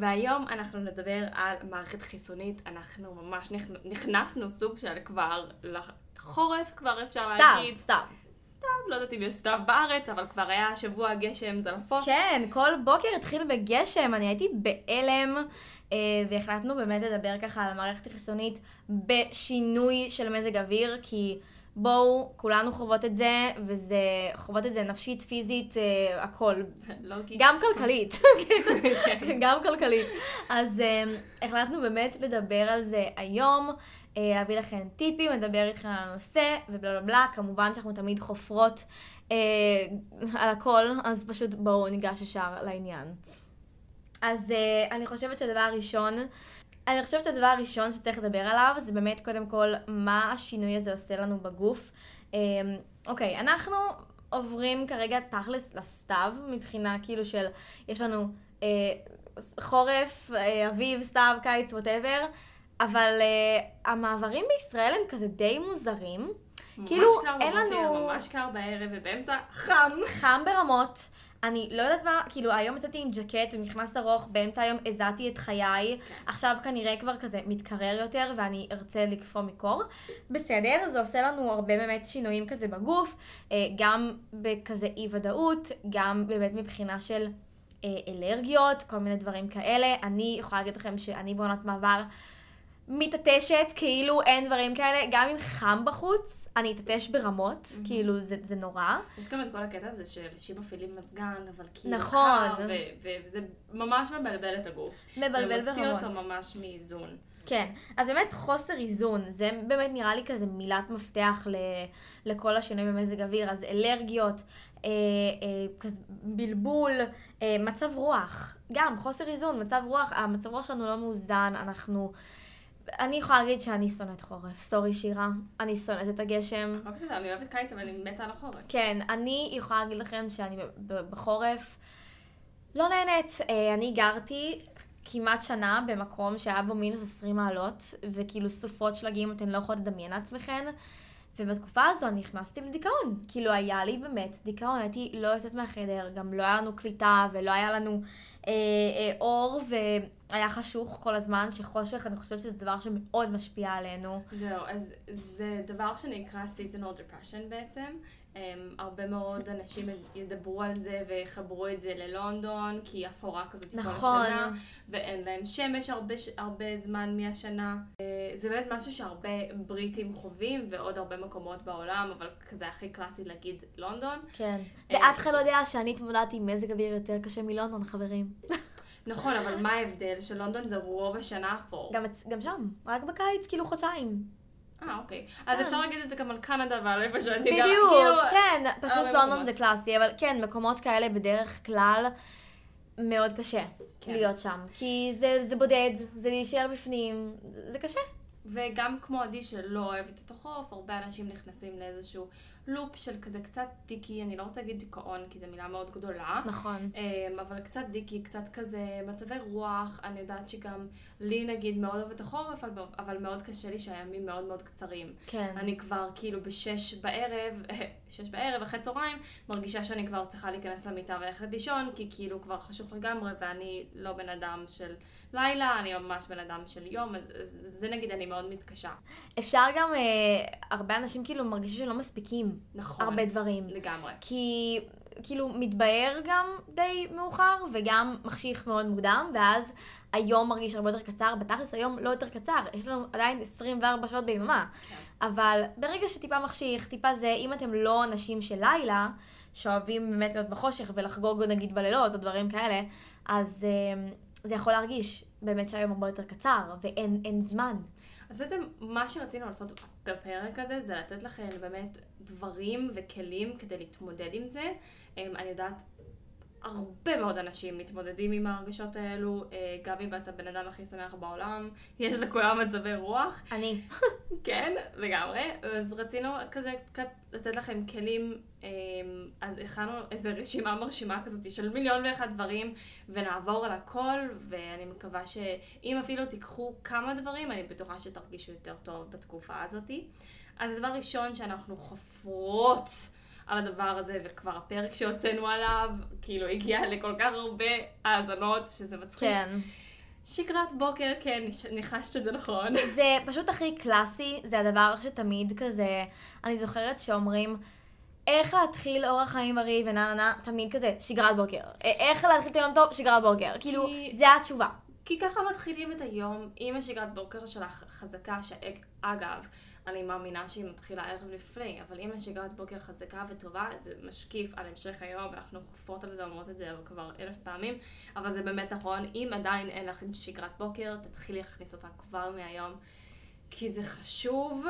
והיום אנחנו נדבר על מערכת חיסונית. אנחנו ממש נכנסנו סוג של כבר לחורף, כבר אפשר סתיו, להגיד. סתיו. סתיו, לא יודעת אם יש סתיו בארץ, אבל כבר היה שבוע גשם זלפות. כן, כל בוקר התחיל בגשם, אני הייתי בהלם, אה, והחלטנו באמת לדבר ככה על המערכת החיסונית בשינוי של מזג אוויר, כי בואו, כולנו חוות את זה, וזה, חוות את זה נפשית, פיזית, אה, הכל. לוגית. גם כלכלית, כן. גם כלכלית. אז אה, החלטנו באמת לדבר על זה היום. אה, להביא לכם טיפים, לדבר איתכם על הנושא, ובלה בלה בלה. כמובן שאנחנו תמיד חופרות אה, על הכל, אז פשוט בואו ניגש ישר לעניין. אז אה, אני חושבת שהדבר הראשון, אני חושבת שהדבר הראשון שצריך לדבר עליו, זה באמת קודם כל מה השינוי הזה עושה לנו בגוף. אה, אוקיי, אנחנו עוברים כרגע תכלס לסתיו, מבחינה כאילו של, יש לנו אה, חורף, אה, אביב, סתיו, קיץ, ווטאבר. אבל uh, המעברים בישראל הם כזה די מוזרים. כאילו, ממש קר אין בבוקר, לנו... ממש קר בערב, ובאמצע חם. חם ברמות. אני לא יודעת מה, כאילו היום יצאתי עם ג'קט ומכנס ארוך, באמצע היום הזעתי את חיי, עכשיו כנראה כבר כזה מתקרר יותר ואני ארצה לקפוא מקור. בסדר, זה עושה לנו הרבה באמת שינויים כזה בגוף, אה, גם בכזה אי ודאות, גם באמת מבחינה של אה, אלרגיות, כל מיני דברים כאלה. אני יכולה להגיד לכם שאני בעונת מעבר מתעטשת, כאילו אין דברים כאלה, גם אם חם בחוץ, אני אתעטש ברמות, mm-hmm. כאילו זה, זה נורא. יש גם את כל הקטע הזה שאנשים מפעילים מזגן, אבל כאילו נכון. ו- וזה ממש מבלבל את הגוף. מבלבל ומוציא ברמות. אותו ממש מאיזון. כן, אז באמת חוסר איזון, זה באמת נראה לי כזה מילת מפתח ל, לכל השינוי במזג אוויר, אז אלרגיות, אה, אה, כזה בלבול, אה, מצב רוח, גם חוסר איזון, מצב רוח, המצב רוח שלנו לא מאוזן, אנחנו... אני יכולה להגיד שאני שונאת חורף, סורי שירה, אני שונאת את הגשם. הכל בסדר, אני אוהבת קיץ, אבל אני מתה על החורף. כן, אני יכולה להגיד לכם שאני בחורף לא נהנית. אה, אני גרתי כמעט שנה במקום שהיה בו מינוס 20 מעלות, וכאילו סופות שלגים אתן לא יכולות לדמיין לעצמכן. ובתקופה הזו אני נכנסתי לדיכאון. כאילו היה לי באמת דיכאון, הייתי לא יוצאת מהחדר, גם לא היה לנו קליטה ולא היה לנו אה, אה, אור, והיה חשוך כל הזמן, שחושך, אני חושבת שזה דבר שמאוד משפיע עלינו. זהו, אז זה דבר שנקרא seasonal depression בעצם. Um, הרבה מאוד אנשים ידברו על זה ויחברו את זה ללונדון, כי אפורה כזאת נכון. כל השנה, ואין להם שמש הרבה, הרבה זמן מהשנה. Uh, זה באמת משהו שהרבה בריטים חווים, ועוד הרבה מקומות בעולם, אבל כזה הכי קלאסי להגיד לונדון. כן. אה, ואף אחד לא יודע שאני התמודדתי עם מזג אוויר יותר קשה מלונדון, חברים. נכון, אבל מה ההבדל? שלונדון זה רוב השנה אפור. גם, גם שם, רק בקיץ, כאילו חודשיים. אה, אוקיי. אז כן. אפשר להגיד את זה גם על קנדה ועל איפה שאני גרה. בדיוק, כאילו, כן, פשוט לונדון. זה קלאסי, אבל כן, מקומות כאלה בדרך כלל מאוד קשה כן. להיות שם. כי זה בודד, זה להישאר בפנים, זה קשה. וגם כמו עדי שלא אוהבת את החורף, הרבה אנשים נכנסים לאיזשהו לופ של כזה קצת דיקי, אני לא רוצה להגיד דיכאון, כי זו מילה מאוד גדולה. נכון. אמ, אבל קצת דיקי, קצת כזה מצבי רוח, אני יודעת שגם לי נגיד מאוד אוהבת את החורף, אבל מאוד קשה לי שהימים מאוד מאוד קצרים. כן. אני כבר כאילו בשש בערב, שש בערב, אחרי צהריים, מרגישה שאני כבר צריכה להיכנס למיטה וללכת לישון, כי כאילו כבר חשוך לגמרי, ואני לא בן אדם של לילה, אני ממש בן אדם של יום, אז אז זה נגיד אני מאוד מתקשה. אפשר גם, אה, הרבה אנשים כאילו מרגישים שלא מספיקים נכון. הרבה דברים. לגמרי. כי כאילו מתבהר גם די מאוחר וגם מחשיך מאוד מוקדם, ואז היום מרגיש הרבה יותר קצר, בתכלס היום לא יותר קצר, יש לנו עדיין 24 שעות ביממה. כן. אבל ברגע שטיפה מחשיך, טיפה זה, אם אתם לא אנשים של לילה, שאוהבים באמת להיות בחושך ולחגוג נגיד בלילות או דברים כאלה, אז אה, זה יכול להרגיש באמת שהיום הרבה יותר קצר, ואין אין זמן. אז בעצם מה שרצינו לעשות בפרק הזה זה לתת לכם באמת דברים וכלים כדי להתמודד עם זה. אמ, אני יודעת, הרבה מאוד אנשים מתמודדים עם ההרגשות האלו, אה, גם אם אתה בן אדם הכי שמח בעולם, יש לכולם מצבי רוח. אני. כן, לגמרי. אז רצינו כזה לתת לכם כלים, אמ, אז הכנו איזו רשימה מרשימה כזאת של מיליון ואחד דברים, ונעבור על הכל, ואני מקווה שאם אפילו תיקחו כמה דברים, אני בטוחה שתרגישו יותר טוב בתקופה הזאתי. אז דבר ראשון שאנחנו חופרות על הדבר הזה, וכבר הפרק שהוצאנו עליו, כאילו הגיע לכל כך הרבה האזנות, שזה מצחיק. כן. שגרת בוקר, כן, ניחשת את זה נכון. זה פשוט הכי קלאסי, זה הדבר שתמיד כזה, אני זוכרת שאומרים, איך להתחיל אורח חיים בריא ונה נה נה, תמיד כזה, שגרת בוקר. איך להתחיל את היום טוב, שגרת בוקר. כאילו, זה התשובה. כי ככה מתחילים את היום עם השגרת בוקר שלך חזקה, שאגב, אני מאמינה שהיא מתחילה ערב לפני, אבל אם השגרת בוקר חזקה וטובה, זה משקיף על המשך היום, אנחנו חופרות על זה, אומרות את זה כבר אלף פעמים, אבל זה באמת נכון, אם עדיין אין לך שגרת בוקר, תתחילי להכניס אותה כבר מהיום, כי זה חשוב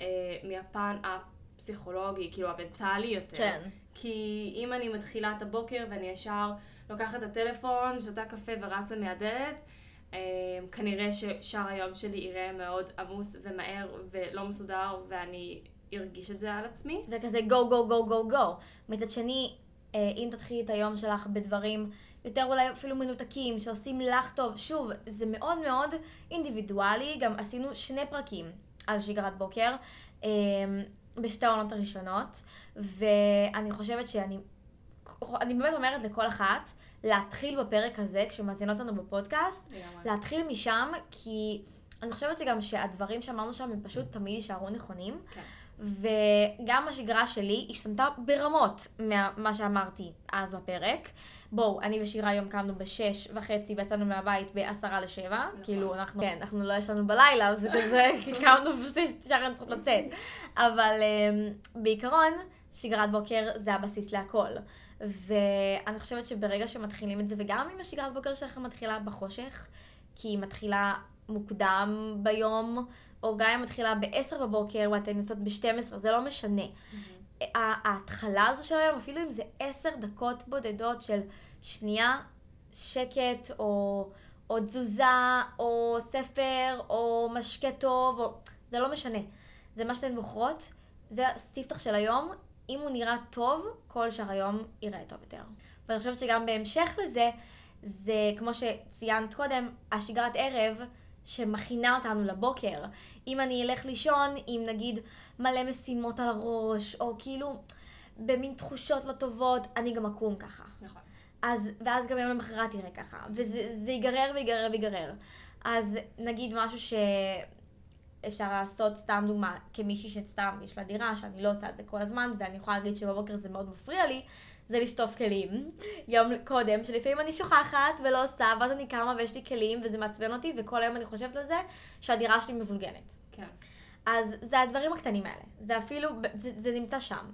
אה, מהפן הפסיכולוגי, כאילו המנטלי יותר. כן. כי אם אני מתחילה את הבוקר ואני ישר לוקחת את הטלפון, שותה קפה ורצה מהדלת, כנראה ששאר היום שלי יראה מאוד עמוס ומהר ולא מסודר, ואני ארגיש את זה על עצמי. וכזה גו גו גו גו גו. מצד שני, אה, אם תתחילי את היום שלך בדברים יותר אולי אפילו מנותקים, שעושים לך טוב, שוב, זה מאוד מאוד אינדיבידואלי, גם עשינו שני פרקים על שגרת בוקר, אמ, בשתי העונות הראשונות, ואני חושבת שאני, אני באמת אומרת לכל אחת, להתחיל בפרק הזה, כשמאזינות לנו בפודקאסט, להתחיל משם, כי אני חושבת שגם שהדברים שאמרנו שם הם פשוט תמיד יישארו נכונים. כן. וגם השגרה שלי השתנתה ברמות ממה שאמרתי אז בפרק. בואו, אני ושירה היום קמנו בשש וחצי ויצאנו מהבית בעשרה לשבע. נכון. כאילו, אנחנו, כן, אנחנו לא ישנו בלילה, אז זה כזה, קמנו בשש, שרן צריכות לצאת. אבל um, בעיקרון, שגרת בוקר זה הבסיס להכל. ואני חושבת שברגע שמתחילים את זה, וגם אם השגרת בוקר שלכם מתחילה בחושך, כי היא מתחילה מוקדם ביום, או גם אם מתחילה ב-10 בבוקר ואתן יוצאות ב-12, זה לא משנה. Mm-hmm. ההתחלה הזו של היום, אפילו אם זה 10 דקות בודדות של שנייה, שקט, או, או תזוזה, או ספר, או משקה טוב, או... זה לא משנה. זה מה שאתן בוחרות, זה הספתח של היום, אם הוא נראה טוב, כל שאר היום ייראה טוב יותר. ואני חושבת שגם בהמשך לזה, זה כמו שציינת קודם, השגרת ערב שמכינה אותנו לבוקר. אם אני אלך לישון עם נגיד מלא משימות על הראש, או כאילו במין תחושות לא טובות, אני גם אקום ככה. נכון. אז, ואז גם יום למחרת יראה ככה. וזה ייגרר ויגרר ויגרר. אז נגיד משהו ש... אפשר לעשות, סתם דוגמה, כמישהי שסתם יש לה דירה, שאני לא עושה את זה כל הזמן, ואני יכולה להגיד שבבוקר זה מאוד מפריע לי, זה לשטוף כלים. יום קודם, שלפעמים אני שוכחת ולא עושה, ואז אני קמה ויש לי כלים, וזה מעצבן אותי, וכל היום אני חושבת על זה שהדירה שלי מבולגנת. כן. אז זה הדברים הקטנים האלה. זה אפילו, זה, זה נמצא שם.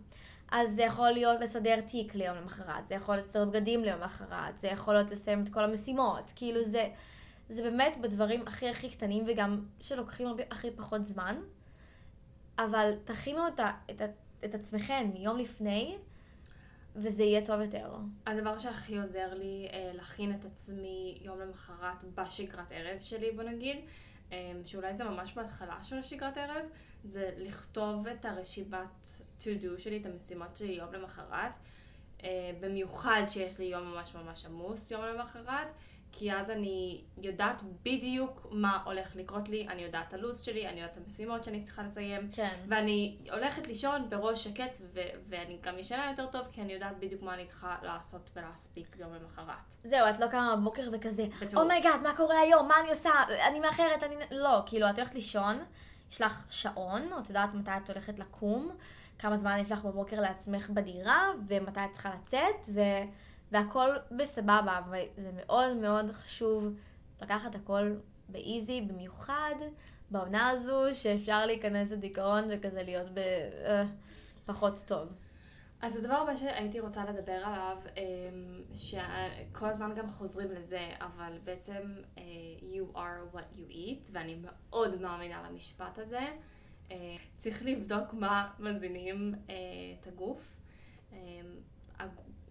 אז זה יכול להיות לסדר תיק ליום למחרת, זה יכול להיות לסדר בגדים ליום למחרת, זה יכול להיות לסיים את כל המשימות. כאילו זה... זה באמת בדברים הכי הכי קטנים וגם שלוקחים הרבה הכי פחות זמן, אבל תכינו את, ה, את, ה, את עצמכם יום לפני, וזה יהיה טוב יותר. הדבר שהכי עוזר לי אה, להכין את עצמי יום למחרת בשגרת ערב שלי, בוא נגיד, אה, שאולי זה ממש בהתחלה של השגרת ערב, זה לכתוב את הרשימת to do שלי, את המשימות שלי יום למחרת. אה, במיוחד שיש לי יום ממש ממש עמוס יום למחרת. כי אז אני יודעת בדיוק מה הולך לקרות לי, אני יודעת את הלו"ז שלי, אני יודעת את המשימות שאני צריכה לסיים, כן. ואני הולכת לישון בראש שקט, ו- ואני גם ישנה יותר טוב, כי אני יודעת בדיוק מה אני צריכה לעשות ולהספיק יום למחרת. זהו, את לא קמה בבוקר וכזה, oh my god, oh מה קורה היום, מה אני עושה, אני מאחרת, אני... לא, כאילו, את הולכת לישון, יש לך שעון, את יודעת מתי את הולכת לקום, כמה זמן יש לך בבוקר לעצמך בדירה, ומתי את צריכה לצאת, ו... והכל בסבבה, וזה מאוד מאוד חשוב לקחת הכל באיזי, במיוחד בעונה הזו, שאפשר להיכנס לדיכאון וכזה להיות בפחות אה, טוב. אז הדבר הבא שהייתי רוצה לדבר עליו, אמ, שכל הזמן גם חוזרים לזה, אבל בעצם אה, you are what you eat, ואני מאוד מאמינה למשפט הזה. אה, צריך לבדוק מה מזינים את הגוף.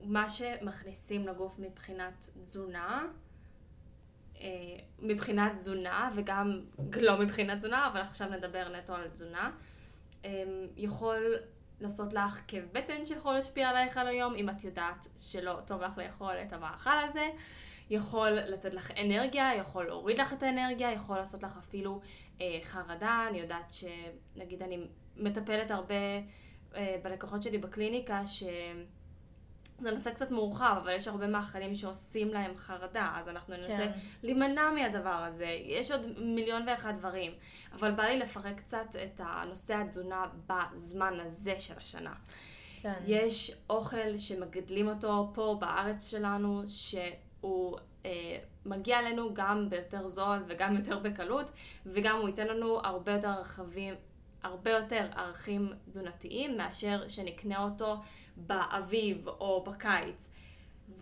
מה שמכניסים לגוף מבחינת תזונה, אה, מבחינת תזונה וגם לא מבחינת תזונה, אבל עכשיו נדבר נטו על תזונה, אה, יכול לעשות לך כאב בטן שיכול להשפיע עלייך על היום, אם את יודעת שלא טוב לך לאכול את המאכל הזה, יכול לתת לך אנרגיה, יכול להוריד לך את האנרגיה, יכול לעשות לך אפילו אה, חרדה, אני יודעת שנגיד אני מטפלת הרבה אה, בלקוחות שלי בקליניקה, ש... זה נושא קצת מורחב, אבל יש הרבה מאכלים שעושים להם חרדה, אז אנחנו ננסה כן. להימנע מהדבר הזה. יש עוד מיליון ואחד דברים, אבל בא לי לפרק קצת את הנושא התזונה בזמן הזה של השנה. כן. יש אוכל שמגדלים אותו פה בארץ שלנו, שהוא אה, מגיע אלינו גם ביותר זול וגם יותר בקלות, וגם הוא ייתן לנו הרבה יותר ערכים, הרבה יותר ערכים תזונתיים מאשר שנקנה אותו באביב או בקיץ.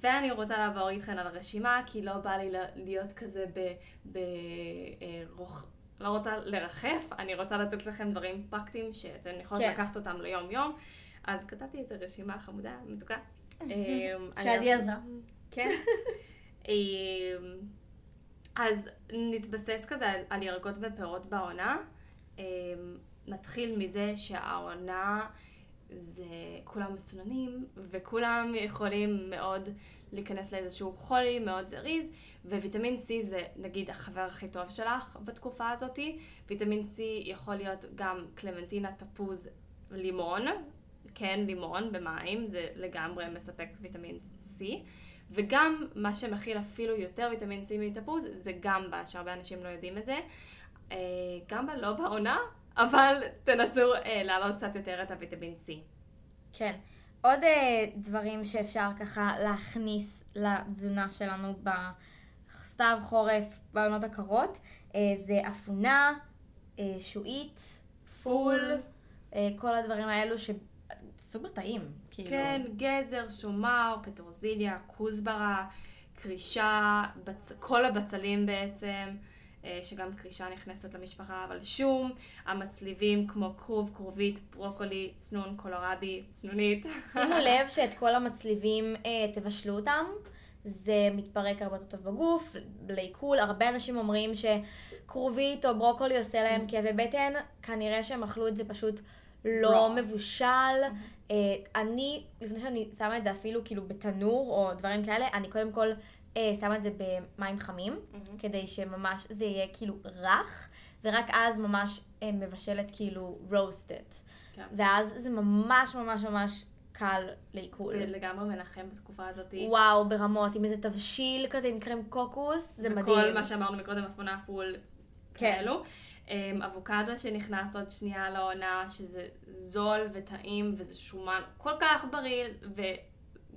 ואני רוצה לעבור איתכן על הרשימה, כי לא בא לי להיות כזה ב... ב אה, רוח... לא רוצה לרחף, אני רוצה לתת לכם דברים פרקטיים שאתן יכולות כן. לקחת אותם ליום-יום. אז כתבתי את הרשימה חמודה, מתוקה. אמ, שעדי אני- עזרה. כן. אמ, אז נתבסס כזה על- על ירקות ופירות בעונה. נתחיל מזה שהעונה זה כולם מצוננים, וכולם יכולים מאוד להיכנס לאיזשהו חולי מאוד זריז, וויטמין C זה נגיד החבר הכי טוב שלך בתקופה הזאתי. ויטמין C יכול להיות גם קלמנטינה, תפוז, לימון, כן, לימון במים, זה לגמרי מספק ויטמין C. וגם מה שמכיל אפילו יותר ויטמין C מתפוז, זה גמבה, שהרבה אנשים לא יודעים את זה. אה, גמבה לא בעונה, אבל תנסו אה, להעלות קצת יותר את הוויטמין C. כן. עוד אה, דברים שאפשר ככה להכניס לתזונה שלנו בסתיו חורף בעונות הקרות, אה, זה אפונה, אה, שועית, פול, אה, כל הדברים האלו שסופר טעים. כאילו. כן, גזר, שומר, פטרוזיליה, כוסברה, קרישה, בצ... כל הבצלים בעצם, שגם קרישה נכנסת למשפחה, אבל שום, המצליבים כמו כרוב, כרובית, ברוקולי, צנון, קולורבי, צנונית. שימו לב שאת כל המצליבים אה, תבשלו אותם. זה מתפרק הרבה יותר טוב בגוף, לעיכול. הרבה אנשים אומרים שכרובית או ברוקולי עושה להם כאבי בטן, כנראה שהם אכלו את זה פשוט לא Raw. מבושל. אה, אני, לפני שאני שמה את זה אפילו כאילו בתנור או דברים כאלה, אני קודם כל אה, שמה את זה במים חמים, כדי שממש זה יהיה כאילו רך, ורק אז ממש אה, מבשלת כאילו roasted. כן. ואז זה ממש ממש ממש קל לעיכול. זה לגמרי מנחם בתקופה הזאת. וואו, ברמות, עם איזה תבשיל כזה עם קרם קוקוס, זה מדהים. וכל מה שאמרנו מקודם, אפונה פול כן. כאלו. אמ, אבוקדו שנכנס עוד שנייה לעונה, שזה זול וטעים, וזה שומן כל כך בריא,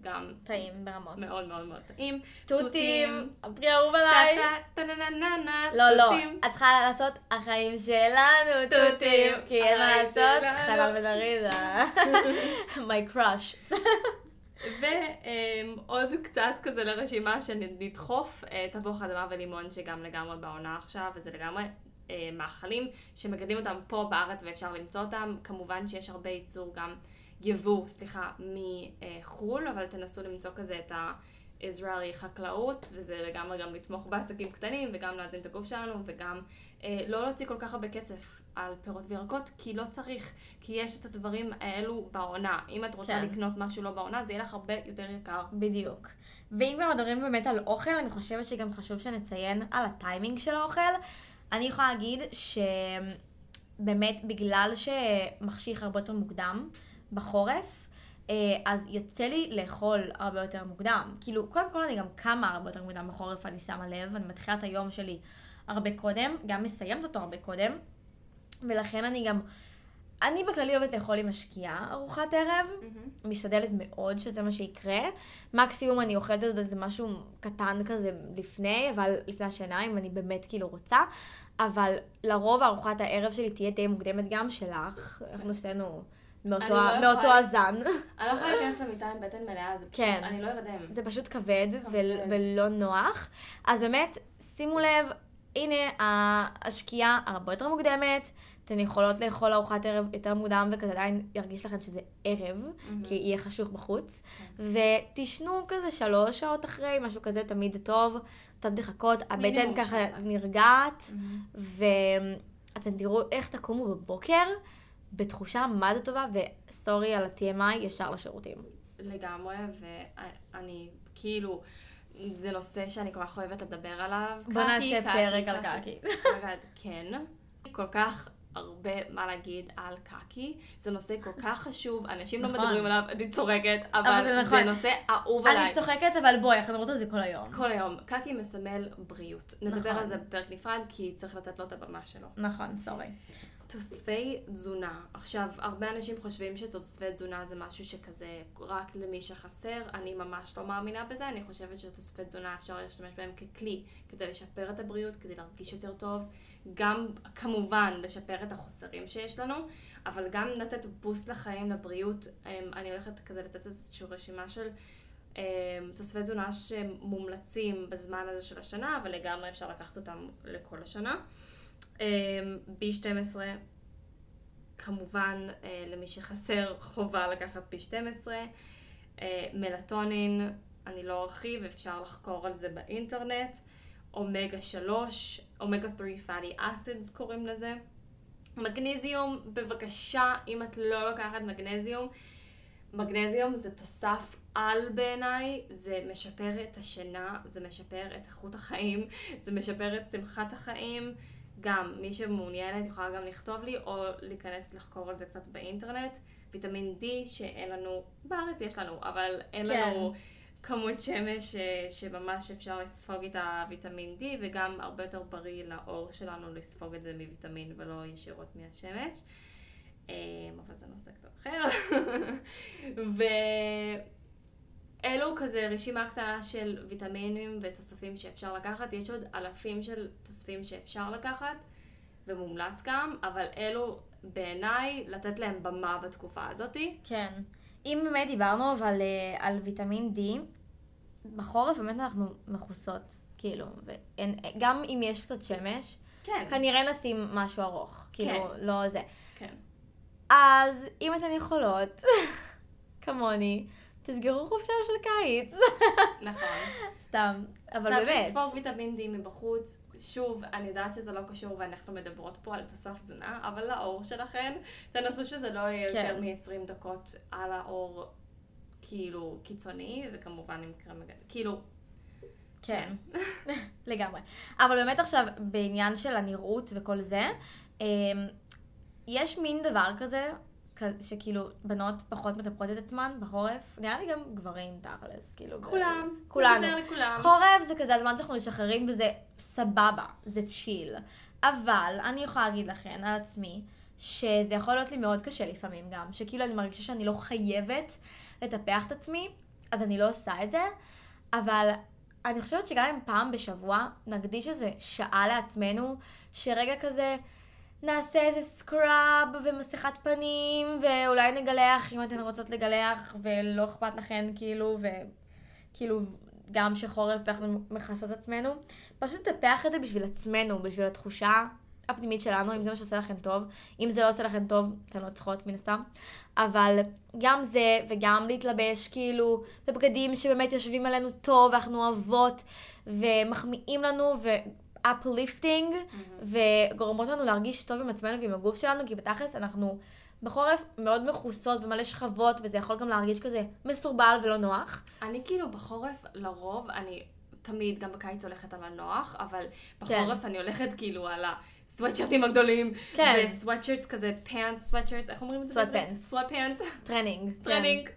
וגם טעים ברמות. מאוד מאוד מאוד טעים. תותים, הפרי האהוב עליי. לא, לא. את צריכה לעשות החיים שלנו תותים, כי אין מה לעשות. חלל בן ארי זה my crush. ועוד קצת כזה לרשימה שנדחוף אה, תפוח אדמה ולימון שגם לגמרי בעונה עכשיו, וזה לגמרי אה, מאכלים שמגדלים אותם פה בארץ ואפשר למצוא אותם. כמובן שיש הרבה ייצור גם יבוא, סליחה, מחו"ל, אבל תנסו למצוא כזה את הישראלי חקלאות, וזה לגמרי גם לתמוך בעסקים קטנים וגם להזין את הגוף שלנו וגם אה, לא להוציא כל כך הרבה כסף על פירות וירקות, כי לא צריך, כי יש את הדברים האלו בעונה. אם את רוצה כן. לקנות משהו לא בעונה, זה יהיה לך הרבה יותר יקר. בדיוק. ואם כבר מדברים באמת על אוכל, אני חושבת שגם חשוב שנציין על הטיימינג של האוכל. אני יכולה להגיד שבאמת בגלל שמחשיך הרבה יותר מוקדם בחורף, אה, אז יוצא לי לאכול הרבה יותר מוקדם. כאילו, קודם כל אני גם קמה הרבה יותר מוקדם בחורף, אני שמה לב, אני מתחילה את היום שלי הרבה קודם, גם מסיימת אותו הרבה קודם, ולכן אני גם, אני בכללי אוהבת לאכול עם משקיעה ארוחת ערב, משתדלת מאוד שזה מה שיקרה. מקסימום אני אוכלת את איזה משהו קטן כזה לפני, אבל לפני השינה, אם אני באמת כאילו רוצה. אבל לרוב ארוחת הערב שלי תהיה די מוקדמת גם שלך. אנחנו שתינו מאותו, לא יכולה- הזן. אני לא יכולה להיכנס למיטה עם בטן מלאה, זה פשוט, כן. אני לא ארדם. זה פשוט כבד. ולא נוח. אז באמת, שימו לב, הנה השקיעה הרבה יותר מוקדמת. אתן יכולות לאכול ארוחת ערב יותר מוקדם וכזה עדיין ירגיש לכם שזה ערב, כי יהיה חשוך בחוץ. ותישנו כזה שלוש שעות אחרי, משהו כזה תמיד טוב. קצת לחכות, הבטן ככה. נרגעת, ואתם תראו איך תקומו בבוקר בתחושה מה זה טובה, וסורי על ה-TMI, ישר לשירותים. לגמרי, ואני כאילו, זה נושא שאני כל כך אוהבת לדבר עליו. בוא קקי, נעשה קקי, פרק על קקי. כן. כל כך הרבה מה להגיד על קקי. זה נושא כל כך חשוב, אנשים לא נכון. מדברים עליו, אני צוחקת, אבל זה זה, נכון. נושא אהוב עליי. אני צוחקת, אבל בואי, אנחנו מדברות על זה כל היום. כל היום. קקי מסמל בריאות. נדבר נכון. על זה בפרק נפרד, כי צריך לתת לו את הבמה שלו. נכון, סורי. תוספי תזונה. עכשיו, הרבה אנשים חושבים שתוספי תזונה זה משהו שכזה רק למי שחסר. אני ממש לא מאמינה בזה. אני חושבת שתוספי תזונה אפשר להשתמש בהם ככלי כדי לשפר את הבריאות, כדי להרגיש יותר טוב. גם, כמובן, לשפר את החוסרים שיש לנו, אבל גם לתת בוסט לחיים, לבריאות. אמ, אני הולכת כזה לתת איזושהי רשימה של אמ, תוספי תזונה שמומלצים בזמן הזה של השנה, אבל לגמרי אפשר לקחת אותם לכל השנה. אמ, B12, כמובן אה, למי שחסר חובה לקחת B12. אה, מלטונין, אני לא ארחיב, אפשר לחקור על זה באינטרנט. אומגה 3, אומגה 3 fatty acids קוראים לזה. מגנזיום, בבקשה, אם את לא לוקחת מגנזיום, מגנזיום זה תוסף על בעיניי, זה משפר את השינה, זה משפר את איכות החיים, זה משפר את שמחת החיים. גם, מי שמעוניינת יכולה גם לכתוב לי, או להיכנס לחקור על זה קצת באינטרנט. ויטמין D שאין לנו, בארץ יש לנו, אבל אין כן. לנו כמות שמש אה, שממש אפשר לספוג איתה ויטמין D, וגם הרבה יותר בריא לעור שלנו לספוג את זה מוויטמין ולא ישירות מהשמש. אה, אבל זה נושא קצת אחר. ואלו כזה רשימה קטנה של ויטמינים ותוספים שאפשר לקחת. יש עוד אלפים של תוספים שאפשר לקחת, ומומלץ גם, אבל אלו בעיניי לתת להם במה בתקופה הזאתי. כן. אם באמת דיברנו אבל אה, על ויטמין D, בחורף באמת אנחנו מכוסות, כאילו, ואין, גם אם יש קצת שמש, כן, כנראה נשים משהו ארוך, כאילו, לא זה. כן. אז אם אתן יכולות, כמוני, תסגרו חופשה של קיץ. נכון. סתם, אבל צריך באמת. לספוג ויטמין D מבחוץ. שוב, אני יודעת שזה לא קשור ואנחנו מדברות פה על תוסף תזונה, אבל לעור שלכם, תנסו שזה לא יהיה כן. יותר מ-20 דקות על העור, כאילו, קיצוני, וכמובן עם קרם מגן. כאילו, כן, לגמרי. אבל באמת עכשיו, בעניין של הנראות וכל זה, אמ, יש מין דבר כזה, שכאילו בנות פחות מטפחות את עצמן בחורף, נראה לי גם גברים תכלס, כאילו. ב- כולם. כולנו. נדבר לכולם. חורף זה כזה הזמן שאנחנו משחררים וזה סבבה, זה צ'יל. אבל אני יכולה להגיד לכן על עצמי, שזה יכול להיות לי מאוד קשה לפעמים גם, שכאילו אני מרגישה שאני לא חייבת לטפח את עצמי, אז אני לא עושה את זה, אבל אני חושבת שגם אם פעם בשבוע נקדיש איזה שעה לעצמנו, שרגע כזה נעשה איזה סקראב ומסכת פנים, ואולי נגלח אם אתן רוצות לגלח, ולא אכפת לכן, כאילו, וכאילו, גם שחורף ואנחנו מכסות עצמנו. פשוט לטפח את זה בשביל עצמנו, בשביל התחושה הפנימית שלנו, אם זה מה שעושה לכם טוב. אם זה לא עושה לכם טוב, אתן לא צריכות מן הסתם. אבל גם זה, וגם להתלבש כאילו בבגדים שבאמת יושבים עלינו טוב, ואנחנו אוהבות, ומחמיאים לנו, ו-uplifting, וגורמות לנו להרגיש טוב עם עצמנו ועם הגוף שלנו, כי בתכלס אנחנו בחורף מאוד מכוסות ומלא שכבות, וזה יכול גם להרגיש כזה מסורבל ולא נוח. אני כאילו בחורף, לרוב, אני תמיד, גם בקיץ הולכת על הנוח, אבל כן. בחורף אני הולכת כאילו על ה sweatshirtים הגדולים. כן. ו sweatshirts כזה, pant, sweatshirts, איך אומרים את זה? Sweatpants. Sweatpants. טרנינג. טרנינג,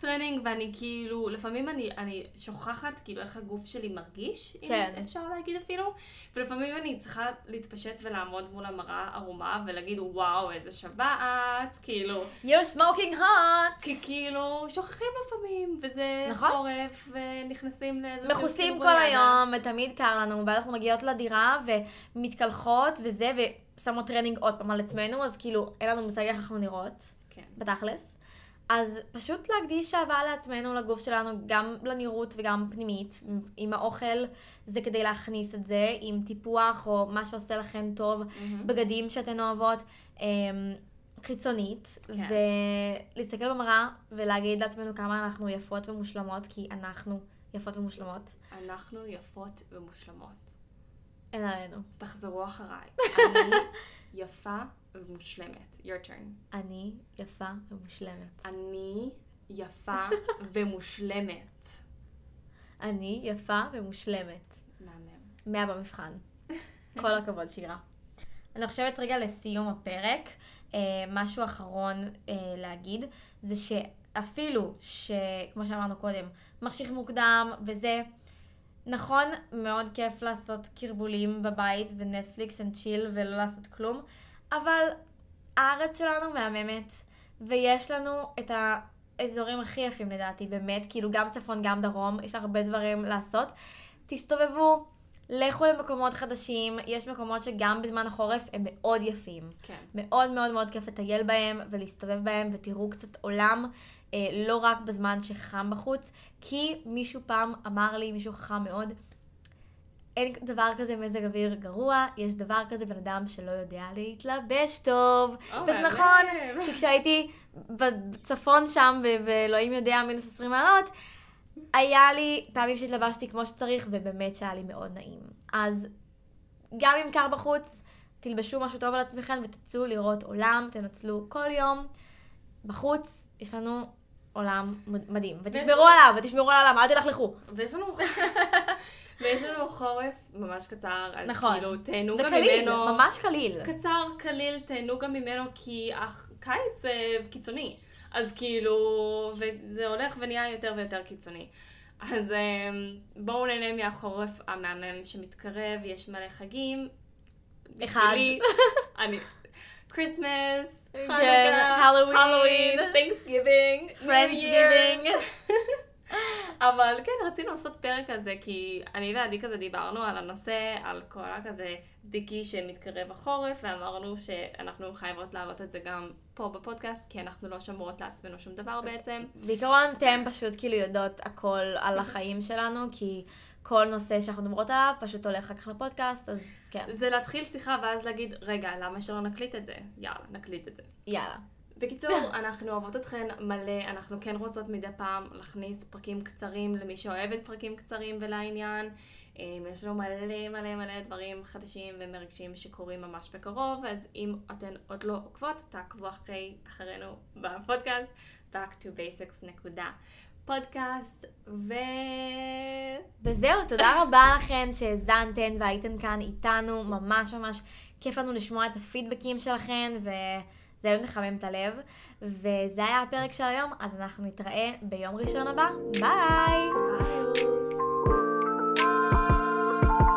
טרנינג, ואני כאילו, לפעמים אני, אני שוכחת כאילו איך הגוף שלי מרגיש, כן. אם אפשר להגיד אפילו, ולפעמים אני צריכה להתפשט ולעמוד מול המראה ערומה ולהגיד וואו איזה שווה את, כאילו, You're smoking hot! כי כאילו שוכחים לפעמים, וזה נכון. חורף, ונכנסים לאיזה מכוסים כל היום, ותמיד קר לנו, ואז אנחנו מגיעות לדירה ומתקלחות וזה, ושמות טרנינג עוד פעם על עצמנו, אז כאילו אין לנו מושג איך אנחנו נראות, כן. בתכלס. אז פשוט להקדיש אהבה לעצמנו, לגוף שלנו, גם לנראות וגם פנימית. עם האוכל זה כדי להכניס את זה, עם טיפוח או מה שעושה לכם טוב, בגדים שאתן אוהבות, אמ, חיצונית, כן. ולהסתכל במראה ולהגיד לעצמנו כמה אנחנו יפות ומושלמות, כי אנחנו יפות ומושלמות. אנחנו יפות ומושלמות. אין עלינו. תחזרו אחריי. אני יפה ומושלמת. your turn. אני יפה ומושלמת. אני יפה ומושלמת. אני יפה ומושלמת. מהמם. מאה במבחן. כל הכבוד, שירה. אני חושבת רגע לסיום הפרק, אה, משהו אחרון אה, להגיד, זה שאפילו שכמו שאמרנו קודם, מחשיך מוקדם וזה, נכון, מאוד כיף לעשות כרבולים בבית ו Netflix and chill ולא לעשות כלום, אבל הארץ שלנו מהממת, ויש לנו את האזורים הכי יפים לדעתי, באמת, כאילו גם צפון, גם דרום, יש הרבה דברים לעשות. תסתובבו, לכו למקומות חדשים, יש מקומות שגם בזמן החורף הם מאוד יפים. כן. מאוד מאוד מאוד כיף לטייל בהם ולהסתובב בהם ותראו קצת עולם, לא רק בזמן שחם בחוץ, כי מישהו פעם אמר לי, מישהו חכם מאוד, אין דבר כזה מזג אוויר גרוע, יש דבר כזה בן אדם שלא יודע להתלבש טוב. או, וזה. נכון, כי כשהייתי בצפון שם, ואלוהים יודע, מינוס 20 מעלות, היה לי פעמים שהתלבשתי כמו שצריך, ובאמת שהיה לי מאוד נעים. אז גם אם קר בחוץ, תלבשו משהו טוב על עצמכם ותצאו לראות עולם, תנצלו כל יום. בחוץ יש לנו עולם מד- מדהים. ותשמרו עליו, ותשמרו על העולם, אל תלכלכו. ויש לנו... ויש לנו חורף ממש קצר, אז נכון. כאילו תהנו גם וקליל, ממנו. ממש קליל. קצר, קליל, תהנו גם ממנו, כי הקיץ זה קיצוני. אז כאילו, וזה הולך ונהיה יותר ויותר קיצוני. אז אמ, בואו נהנה מהחורף המהמם שמתקרב, יש מלא חגים. אחד. אני... Christmas, חנוכה, Halloween. Halloween, Thanksgiving, Friendsgiving. אבל כן, רצינו לעשות פרק על זה, כי אני ועדי כזה דיברנו על הנושא, על כל הכזה דיקי שמתקרב החורף, ואמרנו שאנחנו חייבות להעלות את זה גם פה בפודקאסט, כי אנחנו לא שומרות לעצמנו שום דבר בעצם. בעיקרון אתם פשוט כאילו יודעות הכל על החיים שלנו, כי כל נושא שאנחנו מדברות עליו פשוט הולך אחר כך לפודקאסט, אז כן, זה להתחיל שיחה ואז להגיד, רגע, למה שלא נקליט את זה? יאללה, נקליט את זה. יאללה. בקיצור, אנחנו אוהבות אתכן מלא, אנחנו כן רוצות מדי פעם להכניס פרקים קצרים למי שאוהבת פרקים קצרים ולעניין. אה, יש לנו מלא מלא מלא דברים חדשים ומרגשים שקורים ממש בקרוב, אז אם אתן עוד לא עוקבות, תעקבו אחרי, אחרינו בפודקאסט, back to basics נקודה פודקאסט, ו... וזהו, תודה רבה לכן שהאזנתן והייתן כאן איתנו, ממש ממש כיף לנו לשמוע את הפידבקים שלכן, וזה היום מחמם את הלב. וזה היה הפרק של היום, אז אנחנו נתראה ביום ראשון הבא, ביי!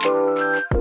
ביי!